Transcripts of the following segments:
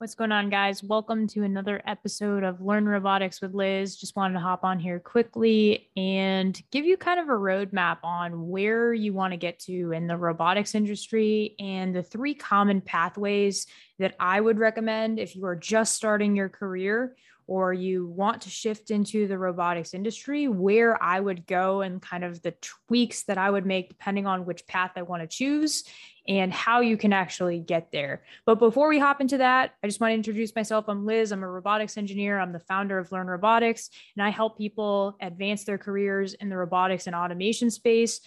What's going on, guys? Welcome to another episode of Learn Robotics with Liz. Just wanted to hop on here quickly and give you kind of a roadmap on where you want to get to in the robotics industry and the three common pathways that I would recommend if you are just starting your career or you want to shift into the robotics industry, where I would go and kind of the tweaks that I would make depending on which path I want to choose and how you can actually get there. But before we hop into that, I just want to introduce myself. I'm Liz. I'm a robotics engineer. I'm the founder of Learn Robotics, and I help people advance their careers in the robotics and automation space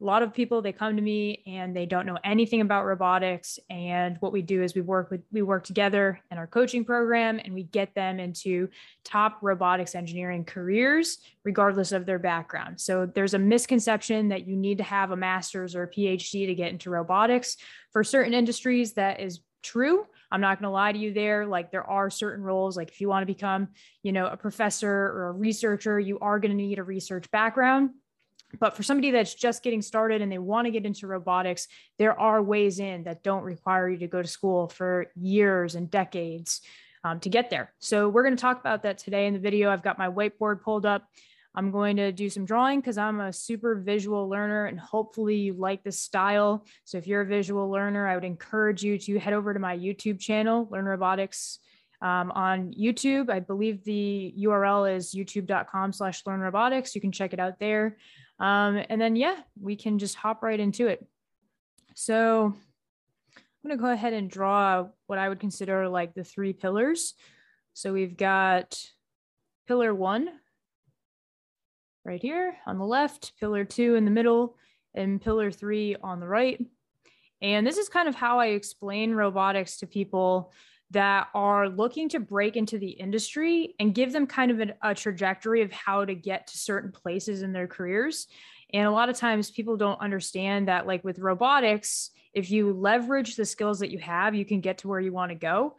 a lot of people they come to me and they don't know anything about robotics. And what we do is we work with we work together in our coaching program and we get them into top robotics engineering careers regardless of their background. So there's a misconception that you need to have a master's or a phd to get into robotics. For certain industries that is true. I'm not going to lie to you there. Like there are certain roles. Like if you want to become you know a professor or a researcher you are going to need a research background but for somebody that's just getting started and they want to get into robotics, there are ways in that don't require you to go to school for years and decades um, to get there. So we're going to talk about that today in the video. I've got my whiteboard pulled up. I'm going to do some drawing because I'm a super visual learner and hopefully you like this style. So if you're a visual learner, I would encourage you to head over to my YouTube channel, Learn Robotics um, on YouTube. I believe the URL is youtube.com slash learn robotics. You can check it out there. Um, and then, yeah, we can just hop right into it. So I'm going to go ahead and draw what I would consider like the three pillars. So we've got pillar one right here on the left, pillar two in the middle, and pillar three on the right. And this is kind of how I explain robotics to people that are looking to break into the industry and give them kind of an, a trajectory of how to get to certain places in their careers. And a lot of times people don't understand that, like with robotics, if you leverage the skills that you have, you can get to where you want to go.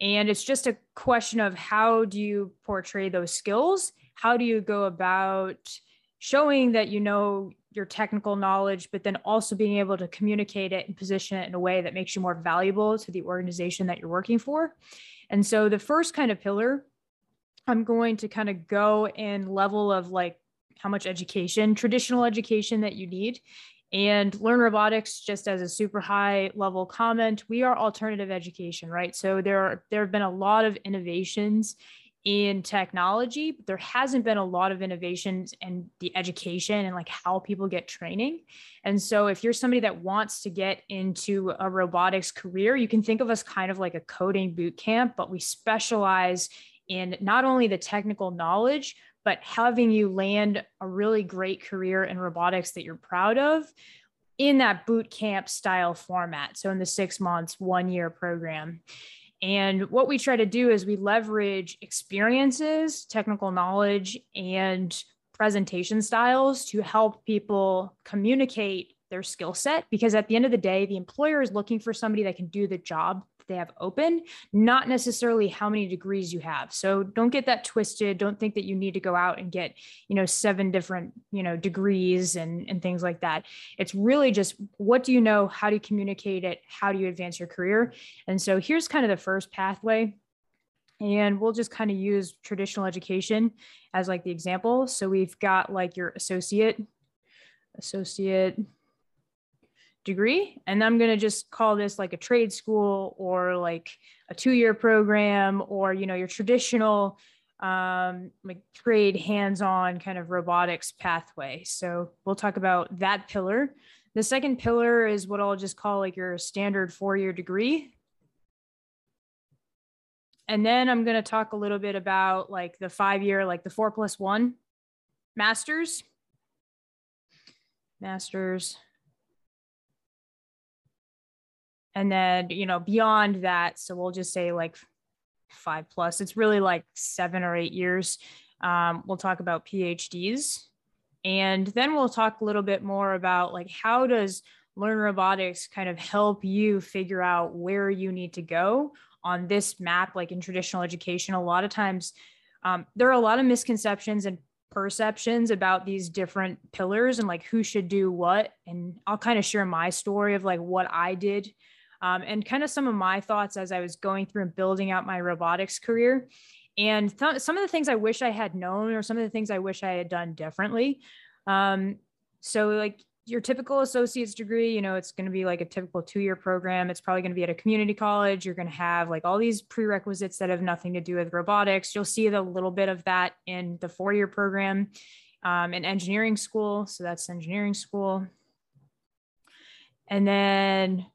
And it's just a question of how do you portray those skills? How do you go about showing that you know your technical knowledge, but then also being able to communicate it and position it in a way that makes you more valuable to the organization that you're working for. And so the first kind of pillar, I'm going to kind of go in level of like how much education, traditional education that you need. And learn robotics just as a super high level comment we are alternative education right so there are there have been a lot of innovations in technology, but there hasn't been a lot of innovations in the education and like how people get training. And so if you're somebody that wants to get into a robotics career, you can think of us kind of like a coding boot camp, but we specialize in not only the technical knowledge, but having you land a really great career in robotics that you're proud of in that boot camp style format. So in the six months, one year program. And what we try to do is we leverage experiences, technical knowledge, and presentation styles to help people communicate their skill set. Because at the end of the day, the employer is looking for somebody that can do the job they have open, not necessarily how many degrees you have. So don't get that twisted. Don't think that you need to go out and get, you know, seven different, you know, degrees and, and things like that. It's really just what do you know? How do you communicate it? How do you advance your career? And so here's kind of the first pathway. And we'll just kind of use traditional education as like the example. So we've got like your associate, associate, degree and i'm going to just call this like a trade school or like a two-year program or you know your traditional um, like trade hands-on kind of robotics pathway. So we'll talk about that pillar. The second pillar is what i'll just call like your standard four-year degree. And then i'm going to talk a little bit about like the five-year like the four plus one masters. Masters and then you know beyond that so we'll just say like five plus it's really like seven or eight years um, we'll talk about phds and then we'll talk a little bit more about like how does learn robotics kind of help you figure out where you need to go on this map like in traditional education? A lot of times um, there are a lot of misconceptions and perceptions about these different pillars and like who should do what. And i'll kind of share my story of like what i did um, and kind of some of my thoughts as I was going through and building out my robotics career. And th- some of the things I wish I had known, or some of the things I wish I had done differently. Um, so, like your typical associate's degree, you know, it's going to be like a typical two year program. It's probably going to be at a community college. You're going to have like all these prerequisites that have nothing to do with robotics. You'll see a little bit of that in the four year program um, in engineering school. So that's engineering school. And then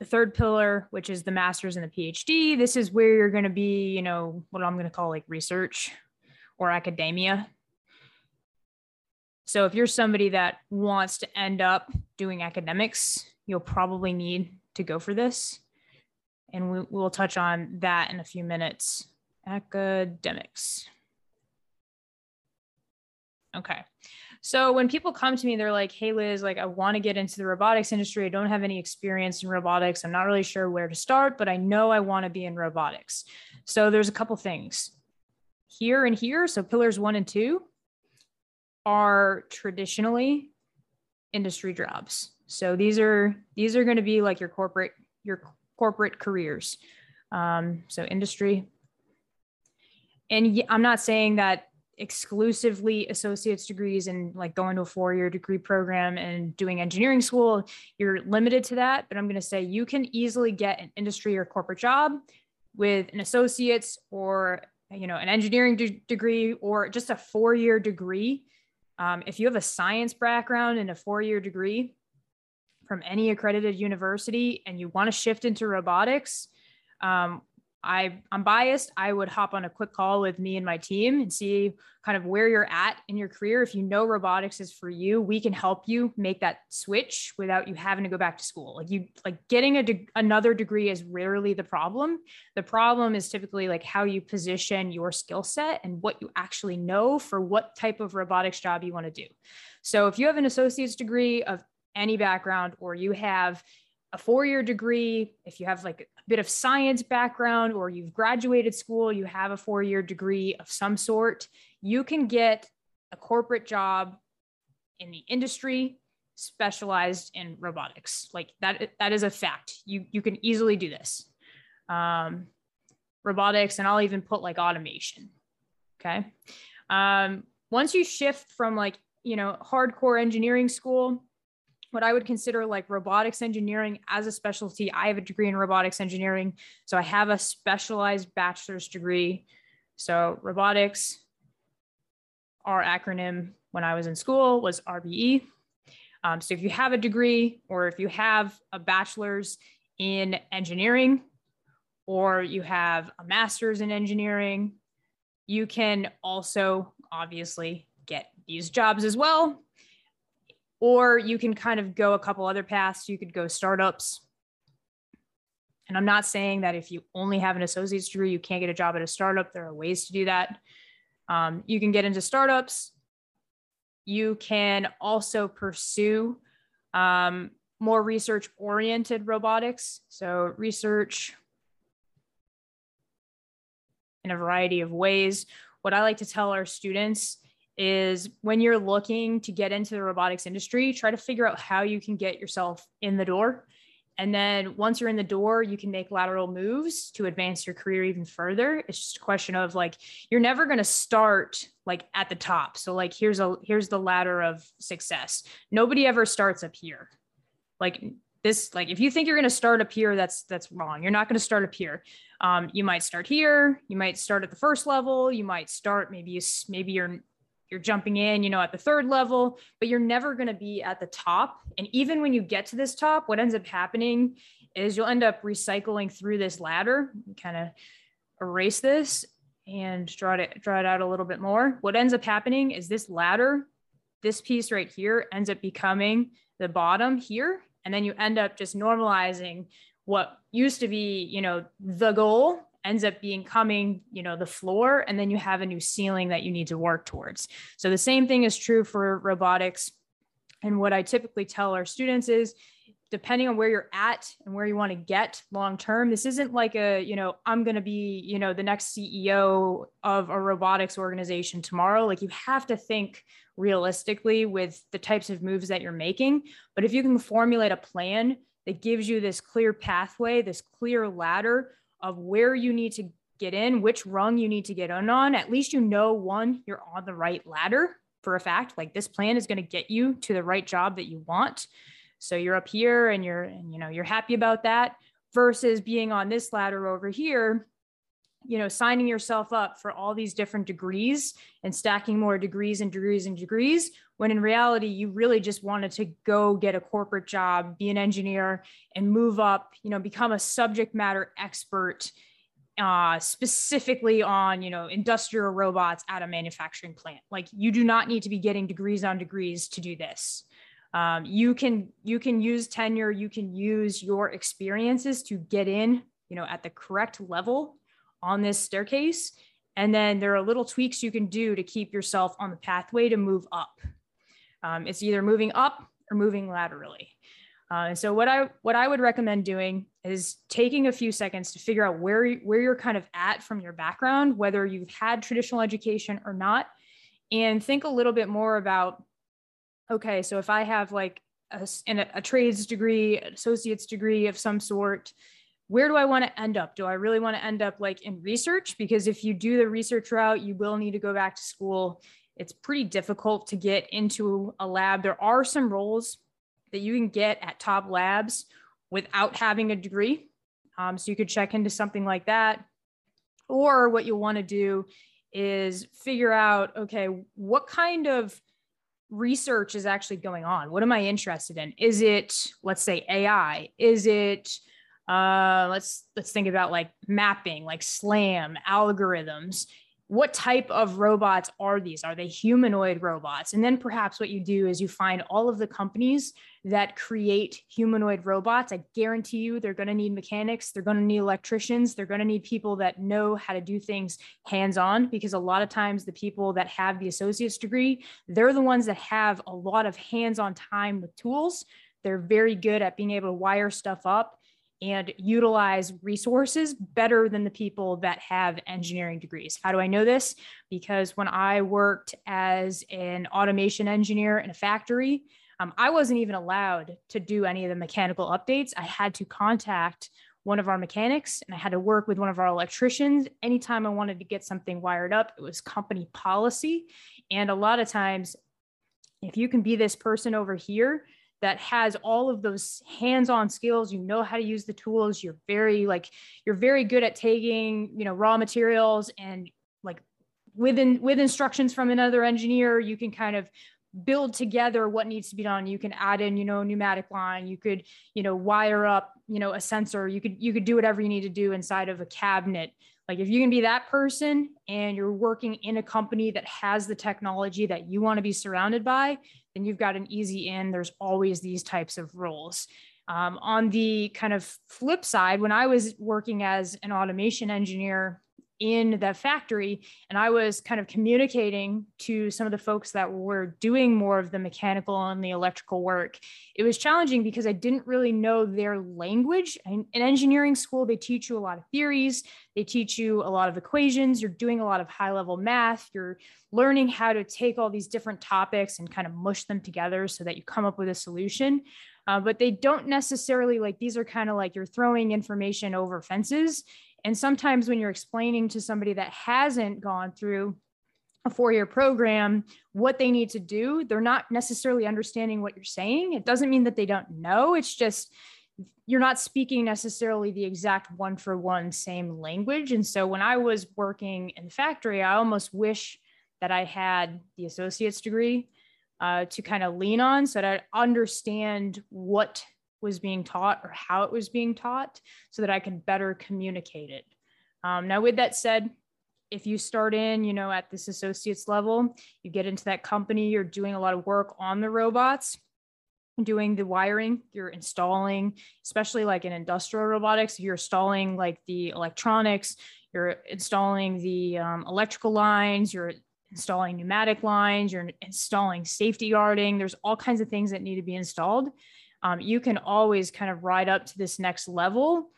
the third pillar, which is the master's and the PhD, this is where you're going to be, you know, what I'm going to call like research or academia. So if you're somebody that wants to end up doing academics, you'll probably need to go for this. And we, will touch on that in a few minutes. Academics. Okay. So when people come to me, they're like, hey, Liz, like, I want to get into the robotics industry. I don't have any experience in robotics. I'm not really sure where to start, but I know I want to be in robotics. So there's a couple things here and here. So pillars one and two are traditionally industry jobs. So these are these are going to be like your corporate your corporate careers. Um, so industry. And I'm not saying that exclusively associate's degrees and like going to a four-year degree program and doing engineering school you're limited to that. But i'm going to say you can easily get an industry or corporate job with an associate's or you know an engineering de- degree or just a four-year degree. Um, if you have a science background and a four year degree from any accredited university and you want to shift into robotics, um, I, I'm biased. I would hop on a quick call with me and my team and see kind of where you're at in your career. If you know robotics is for you, we can help you make that switch without you having to go back to school. Like you, like getting a de- another degree is rarely the problem. The problem is typically like how you position your skill set and what you actually know for what type of robotics job you want to do. So if you have an associate's degree of any background or you have a four year degree, if you have like a bit of science background or you've graduated school, you have a four year degree of some sort, you can get a corporate job in the industry specialized in robotics. Like that, that is a fact. You, you can easily do this. Um, robotics, and I'll even put like automation. Okay. Um, once you shift from like, you know, hardcore engineering school what I would consider like robotics engineering as a specialty. I have a degree in robotics engineering, so I have a specialized bachelor's degree. So robotics, our acronym when I was in school was RBE. Um, so if you have a degree or if you have a bachelor's in engineering or you have a master's in engineering, you can also obviously get these jobs as well or you can kind of go a couple other paths. You could go startups. And I'm not saying that if you only have an associate's degree, you can't get a job at a startup. There are ways to do that. Um, you can get into startups. You can also pursue um, more research oriented robotics. So, research in a variety of ways. What I like to tell our students is when you're looking to get into the robotics industry, try to figure out how you can get yourself in the door. And then once you're in the door, you can make lateral moves to advance your career even further. It's just a question of like you're never going to start like at the top. So like here's a here's the ladder of success. Nobody ever starts up here. Like this like if you think you're going to start up here that's that's wrong you're not going to start up here um, you might start here you might start at the first level you might start maybe you, maybe you're you're jumping in, you know, at the third level, but you're never going to be at the top. And even when you get to this top, what ends up happening is you'll end up recycling through this ladder, kind of erase this and draw it, draw it out a little bit more. What ends up happening is this ladder, this piece right here ends up becoming the bottom here. And then you end up just normalizing what used to be, you know, the goal ends up being coming, you know, the floor, and then you have a new ceiling that you need to work towards. So the same thing is true for robotics. And what I typically tell our students is depending on where you're at and where you want to get long term this isn't like a you know i'm going to be you know the next ceo of a robotics organization tomorrow like you have to think realistically with the types of moves that you're making but if you can formulate a plan that gives you this clear pathway, this clear ladder of where you need to get in, which rung you need to get in on. At least you know one, you're on the right ladder for a fact. Like this plan is going to get you to the right job that you want. So you're up here and you're, and, you know, you're happy about that versus being on this ladder over here you know signing yourself up for all these different degrees and stacking more degrees and degrees and degrees when in reality you really just wanted to go get a corporate job be an engineer and move up you know become a subject matter expert uh, specifically on you know industrial robots at a manufacturing plant. Like you do not need to be getting degrees on degrees to do this. Um, you can you can use tenure you can use your experiences to get in you know at the correct level on this staircase. And then there are little tweaks you can do to keep yourself on the pathway to move up um, it's either moving up or moving laterally uh, and so what I what I would recommend doing is taking a few seconds to figure out where where you're kind of at from your background, whether you've had traditional education or not, and think a little bit more about okay, so if I have like a, a trades degree, an associate's degree of some sort, where do I want to end up? Do I really want to end up like in research? Because if you do the research route, you will need to go back to school. It's pretty difficult to get into a lab. There are some roles that you can get at top labs without having a degree. Um, so you could check into something like that. Or what you'll want to do is figure out okay, what kind of research is actually going on? What am I interested in? Is it, let's say, AI? Is it, uh, let's let's think about like mapping, like SLAM algorithms. What type of robots are these? Are they humanoid robots? And then perhaps what you do is you find all of the companies that create humanoid robots. I guarantee you they're going to need mechanics, they're going to need electricians, they're going to need people that know how to do things hands on because a lot of times the people that have the associate's degree, they're the ones that have a lot of hands on time with tools. They're very good at being able to wire stuff up and utilize resources better than the people that have engineering degrees. How do I know this? Because when I worked as an automation engineer in a factory, um, I wasn't even allowed to do any of the mechanical updates. I had to contact one of our mechanics and I had to work with one of our electricians. Anytime I wanted to get something wired up, it was company policy. And a lot of times, if you can be this person over here that has all of those hands-on skills, you know how to use the tools, you're very like, you're very good at taking, you know, raw materials and like within with instructions from another engineer, you can kind of build together what needs to be done. You can add in you know pneumatic line. You could you know wire up you know a sensor. You could you could do whatever you need to do inside of a cabinet like if you can be that person and you're working in a company that has the technology that you want to be surrounded by then you've got an easy in. There's always these types of roles. Um, on the kind of flip side when i was working as an automation engineer in the factory and i was kind of communicating to some of the folks that were doing more of the mechanical and the electrical work. It was challenging because i didn't really know their language. In, in engineering school they teach you a lot of theories. They teach you a lot of equations. You're doing a lot of high level math. You're learning how to take all these different topics and kind of mush them together so that you come up with a solution. Uh, but they don't necessarily like these are kind of like you're throwing information over fences and sometimes when you're explaining to somebody that hasn't gone through a four year program what they need to do, they're not necessarily understanding what you're saying. It doesn't mean that they don't know. It's just you're not speaking necessarily the exact one for one same language. And so when I was working in the factory, I almost wish that I had the associate's degree uh, to kind of lean on so that I understand what was being taught or how it was being taught so that I could better communicate it. Um, now, with that said, if you start in, you know, at this associates level, you get into that company, you're doing a lot of work on the robots, doing the wiring, you're installing, especially like in industrial robotics, you're installing like the electronics, you're installing the um, electrical lines, you're installing pneumatic lines, you're installing safety guarding. There's all kinds of things that need to be installed um, you can always kind of ride up to this next level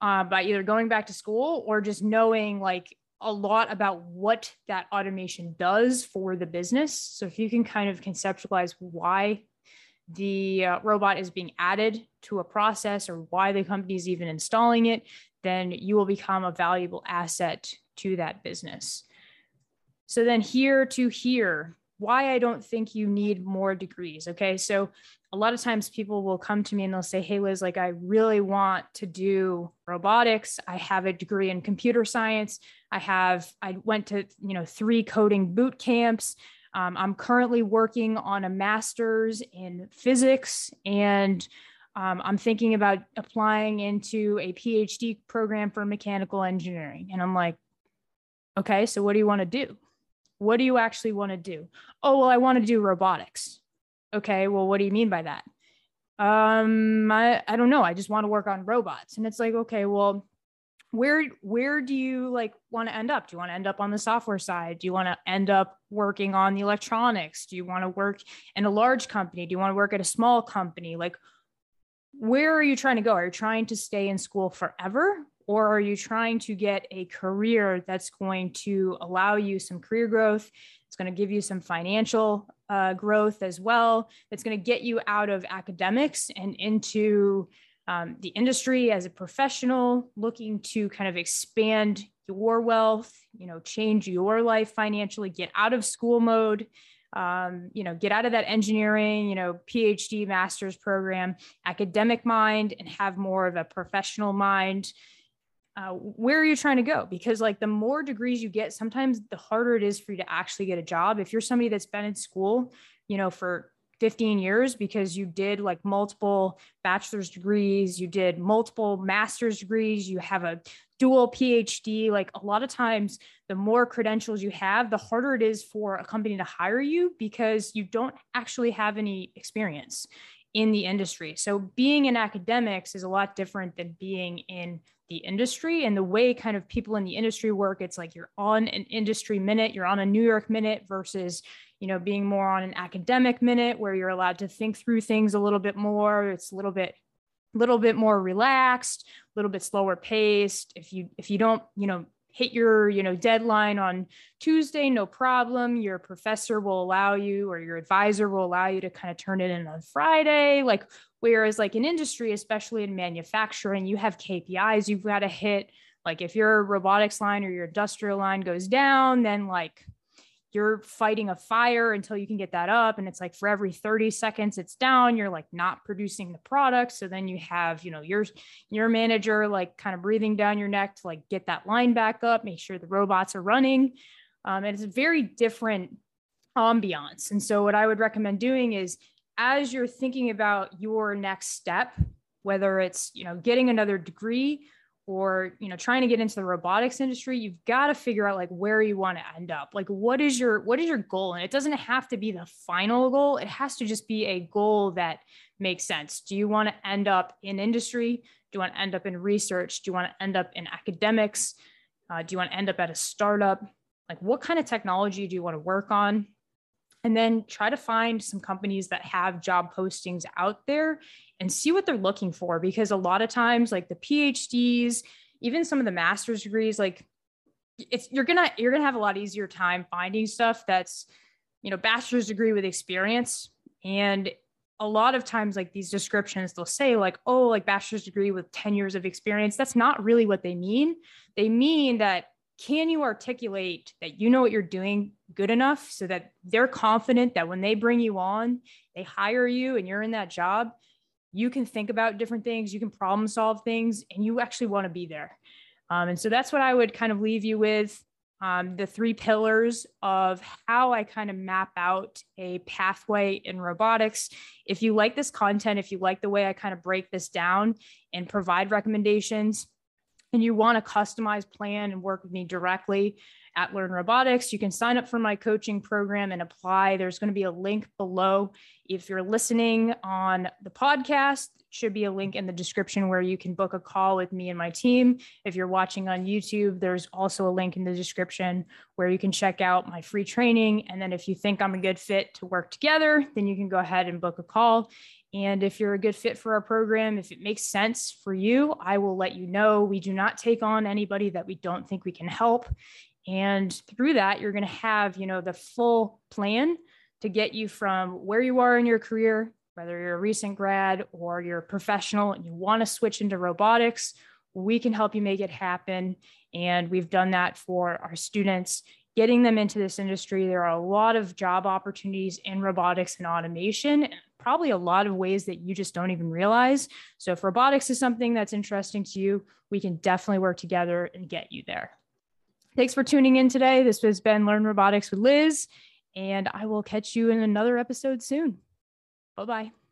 uh, by either going back to school or just knowing like a lot about what that automation does for the business. So if you can kind of conceptualize why the uh, robot is being added to a process or why the company is even installing it, then you will become a valuable asset to that business. So then here to here, why I don't think you need more degrees. Okay. So a lot of times people will come to me and they'll say, Hey, Liz, like I really want to do robotics. I have a degree in computer science. I have, I went to, you know, three coding boot camps. Um, I'm currently working on a master's in physics and um, I'm thinking about applying into a PhD program for mechanical engineering. And I'm like, okay, so what do you want to do? What do you actually want to do? Oh, well, I want to do robotics. Okay, well, what do you mean by that? Um, I, I don't know. I just want to work on robots. And it's like, okay, well, where where do you like want to end up do you want to end up on the software side do you want to end up working on the electronics do you want to work in a large company do you want to work at a small company like where are you trying to go are you trying to stay in school forever or are you trying to get a career that's going to allow you some career growth? It's going to give you some financial uh, growth as well. That's going to get you out of academics and into um, the industry as a professional looking to kind of expand your wealth you know change your life financially get out of school mode um, you know get out of that engineering you know phd master's program academic mind and have more of a professional mind uh, where are you trying to go because like the more degrees you get sometimes the harder it is for you to actually get a job if you're somebody that's been in school you know for 15 years because you did like multiple bachelor's degrees, you did multiple master's degrees, you have a dual PhD. Like a lot of times, the more credentials you have, the harder it is for a company to hire you because you don't actually have any experience in the industry. So being in academics is a lot different than being in the industry and the way kind of people in the industry work it's like you're on an industry minute you're on a new york minute versus you know, being more on an academic minute where you're allowed to think through things a little bit more. It's a little bit little bit more relaxed, a little bit slower paced. If you if you don't, you know, hit your, you know, deadline on Tuesday, no problem. Your professor will allow you or your advisor will allow you to kind of turn it in on Friday. Like whereas like in industry, especially in manufacturing, you have KPIs you've got to hit. Like if your robotics line or your industrial line goes down, then like you're fighting a fire until you can get that up and it's like for every 30 seconds it's down you're like not producing the product. So then you have you know your your manager like kind of breathing down your neck to like get that line back up make sure the robots are running. Um, and it's a very different ambiance. And so what i would recommend doing is as you're thinking about your next step whether it's you know getting another degree or you know trying to get into the robotics industry you've got to figure out like where you want to end up. Like what is your what is your goal? And it doesn't have to be the final goal. It has to just be a goal that makes sense. Do you want to end up in industry? Do you want to end up in research? Do you want to end up in academics? Uh, do you want to end up at a startup? Like what kind of technology do you want to work on? And then try to find some companies that have job postings out there and see what they're looking for because a lot of times like the phds even some of the master's degrees like it's you're gonna you're gonna have a lot easier time finding stuff that's you know bachelor's degree with experience. And a lot of times like these descriptions they'll say like oh like bachelor's degree with 10 years of experience. That's not really what they mean. They mean that can you articulate that you know what you're doing good enough so that they're confident that when they bring you on they hire you and you're in that job you can think about different things, you can problem solve things, and you actually want to be there. Um, and so that's what I would kind of leave you with um, the three pillars of how I kind of map out a pathway in robotics. If you like this content, if you like the way I kind of break this down and provide recommendations, and you want a customized plan and work with me directly, at Learn Robotics. You can sign up for my coaching program and apply. There's going to be a link below. If you're listening on the podcast, should be a link in the description where you can book a call with me and my team. If you're watching on YouTube, there's also a link in the description where you can check out my free training. And then if you think I'm a good fit to work together, then you can go ahead and book a call. And if you're a good fit for our program, if it makes sense for you, I will let you know. We do not take on anybody that we don't think we can help. And through that, you're going to have, you know, the full plan to get you from where you are in your career whether you're a recent grad or you're a professional and you want to switch into robotics, we can help you make it happen. And we've done that for our students, getting them into this industry. There are a lot of job opportunities in robotics and automation, probably a lot of ways that you just don't even realize. So, if robotics is something that's interesting to you, we can definitely work together and get you there. Thanks for tuning in today. This has been Learn Robotics with Liz, and I will catch you in another episode soon. Bye bye.